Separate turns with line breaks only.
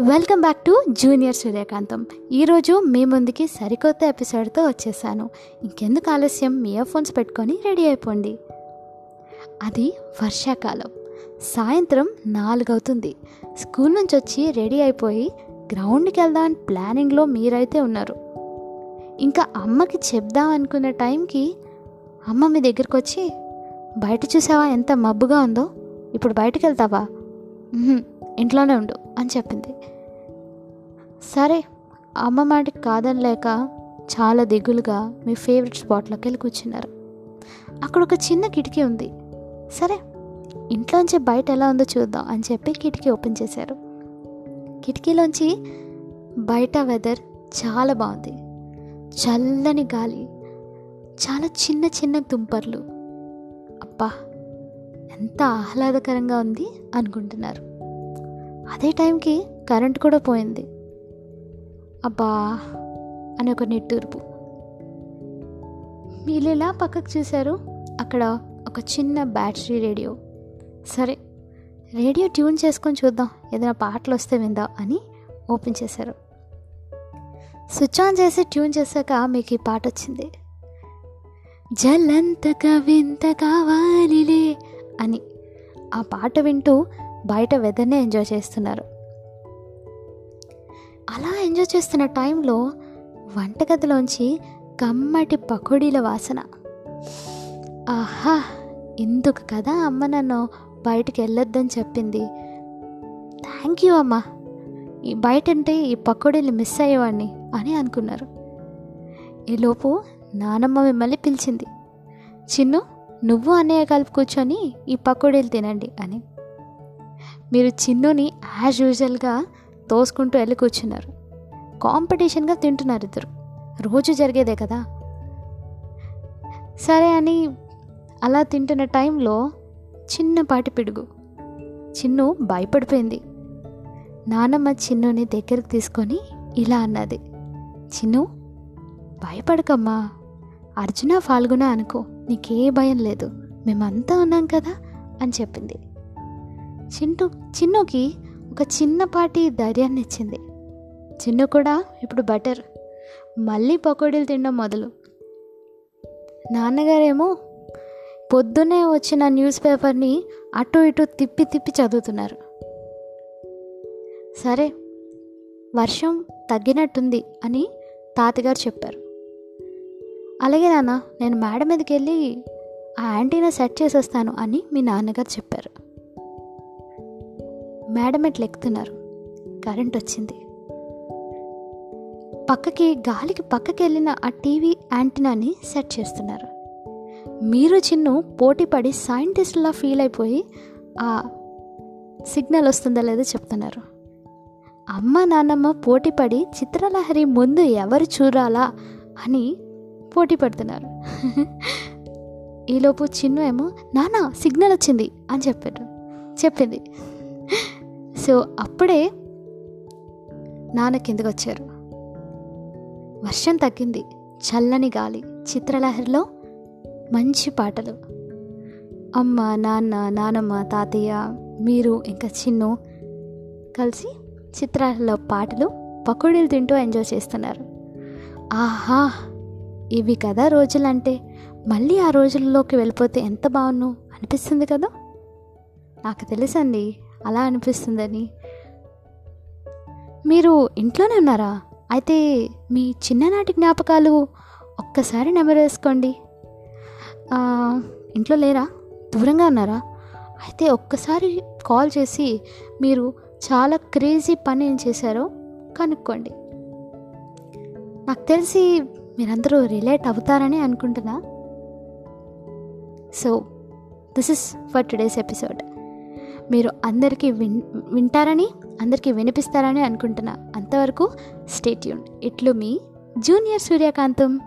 Welcome back to junior Suryakantham. ఈరోజు మీ ముందుకి సరికొత్త ఎపిసోడ్తో వచ్చేసాను. ఇంకెందుకు ఆలస్యం? మీ ఇయర్ ఫోన్స్ పెట్టుకొని రెడీ అయిపోండి. అది వర్షాకాలం. సాయంత్రం నాలుగవుతుంది. స్కూల్ నుంచి వచ్చి రెడీ అయిపోయి గ్రౌండ్కి వెళ్దాం ప్లానింగ్లో మీరైతే ఉన్నారు. ఇంకా అమ్మకి చెప్దాం అనుకున్న టైంకి అమ్మ మీ దగ్గరికి వచ్చి బయట చూసావా ఎంత మబ్బుగా ఉందో? ఇప్పుడు బయటకు వెళ్తావా? ఇంట్లోనే ఉండు అని చెప్పింది. సరే అమ్మ మాటకి కాదనలేక చాలా దిగులుగా మీ ఫేవరెట్ స్పాట్లోకి వెళ్ళి కూర్చున్నారు. అక్కడ ఒక చిన్న కిటికీ ఉంది. సరే ఇంట్లోంచి బయట ఎలా ఉందో చూద్దాం అని చెప్పి కిటికీ ఓపెన్ చేశారు. కిటికీలోంచి బయట వెదర్ చాలా బాగుంది. చల్లని గాలి చాలా చిన్న చిన్న తుంపర్లు. అబ్బా ఎంత ఆహ్లాదకరంగా ఉంది అనుకుంటున్నారు. అదే టైంకి కరెంట్ కూడా పోయింది. అబ్బా అని ఒక నిట్టూర్పు. వీళ్ళు ఎలా పక్కకు చూశారు? అక్కడ ఒక చిన్న బ్యాటరీ రేడియో. సరే రేడియో ట్యూన్ చేసుకొని చూద్దాం. ఏదైనా పాటలు వస్తే విందా అని ఓపెన్ చేశారు. స్విచ్ ఆన్ చేసి ట్యూన్ చేశాక మీకు ఈ పాట వచ్చింది. జల్లంతగా వింత కావాలిలే అని. ఆ పాట వింటూ బయట వెదర్నే ఎంజాయ్ చేస్తున్నారు. అలా ఎంజాయ్ చేస్తున్న టైంలో వంటగదిలోంచి కమ్మటి పకోడీల వాసన. ఆహా ఇందుకు కదా అమ్మ నన్ను బయటికి వెళ్ళొద్దని చెప్పింది. థ్యాంక్ యూ అమ్మ. ఈ బయట అంటే ఈ పకోడీలు మిస్ అయ్యేవాడిని అని అనుకున్నారు. ఈలోపు నానమ్మ మిమ్మల్ని పిలిచింది. చిన్ను నువ్వు అన్నయ్య కలిపి కూర్చొని ఈ పకోడీలు తినండి అని. మీరు చిన్నుని యాజ్ యూజువల్గా తోసుకుంటూ వెళ్ళి కూర్చున్నారు. కాంపిటీషన్గా తింటున్నారు ఇద్దరు. రోజు జరిగేదే కదా. సరే అని అలా తింటున్న టైంలో చిన్నపాటి పిడుగు. చిన్ను భయపడిపోయింది. నానమ్మ చిన్నుని దగ్గరికి తీసుకొని ఇలా అన్నది. చిన్ను భయపడకమ్మా. అర్జున ఫాల్గుణ అనుకో. నీకే భయం లేదు. మేమంతా ఉన్నాం కదా అని చెప్పింది. చింటూ చిన్నుకి ఒక చిన్నపాటి ధైర్యాన్ని ఇచ్చింది. చిన్ను కూడా ఇప్పుడు బటర్. మళ్ళీ పకోడీలు తినడం మొదలు. నాన్నగారేమో పొద్దున్నే వచ్చిన న్యూస్ పేపర్ని అటు ఇటు తిప్పి తిప్పి చదువుతున్నారు. సరే వర్షం తగ్గినట్టుంది అని తాతగారు చెప్పారు. అలాగే నాన్న నేను మేడ మీదకి వెళ్ళి ఆ యాంటీనా సెట్ చేసేస్తాను అని మీ నాన్నగారు చెప్పారు. మేడం ఎట్లు ఎక్కుతున్నారు? కరెంట్ వచ్చింది. పక్కకి గాలికి పక్కకి వెళ్ళిన ఆ టీవీ యాంటీనాని సెట్ చేస్తున్నారు. మీరు చిన్ను పోటీపడి సైంటిస్ట్లా ఫీల్ అయిపోయి ఆ సిగ్నల్ వస్తుందా లేదో చెప్తున్నారు. అమ్మ నాన్నమ్మ పోటీపడి చిత్రలహరి ముందు ఎవరు చూడాలా అని పోటీ పడుతున్నారు. ఈలోపు చిన్ను ఏమో నాన్న సిగ్నల్ వచ్చింది అని చెప్పారు. చెప్పింది. సో అప్పుడే నాన్న కిందకు వచ్చారు వర్షం తగ్గింది. చల్లని గాలి చిత్రలహరిలో మంచి పాటలు. అమ్మ నాన్న నానమ్మ తాతయ్య మీరు ఇంకా చిన్ను కలిసి చిత్రాలలో పాటలు పకోడీలు తింటూ ఎంజాయ్ చేస్తున్నారు. ఆహా! ఇవి కదా రోజులంటే. మళ్ళీ ఆ రోజుల్లోకి వెళ్ళిపోతే ఎంత బాగున్ను అనిపిస్తుంది కదా? నాకు తెలుసండి. అలా అనిపిస్తుందని. మీరు ఇంట్లోనే ఉన్నారా? అయితే మీ చిన్ననాటి జ్ఞాపకాలు ఒక్కసారి నెమరేసుకోండి. ఇంట్లో లేరా? దూరంగా ఉన్నారా? అయితే ఒక్కసారి కాల్ చేసి మీరు చాలా క్రేజీ పని ఏం చేశారో కనుక్కోండి. నాకు తెలిసి మీరందరూ రిలేట్ అవుతారని అనుకుంటున్నా. So this is for today's episode మీరు అందరికీ విన్ వింటారని అందరికీ వినిపిస్తారని అనుకుంటున్నా. అంతవరకు స్టేట్యూన్. ఇట్లు మీ జూనియర్ సూర్యకాంతం.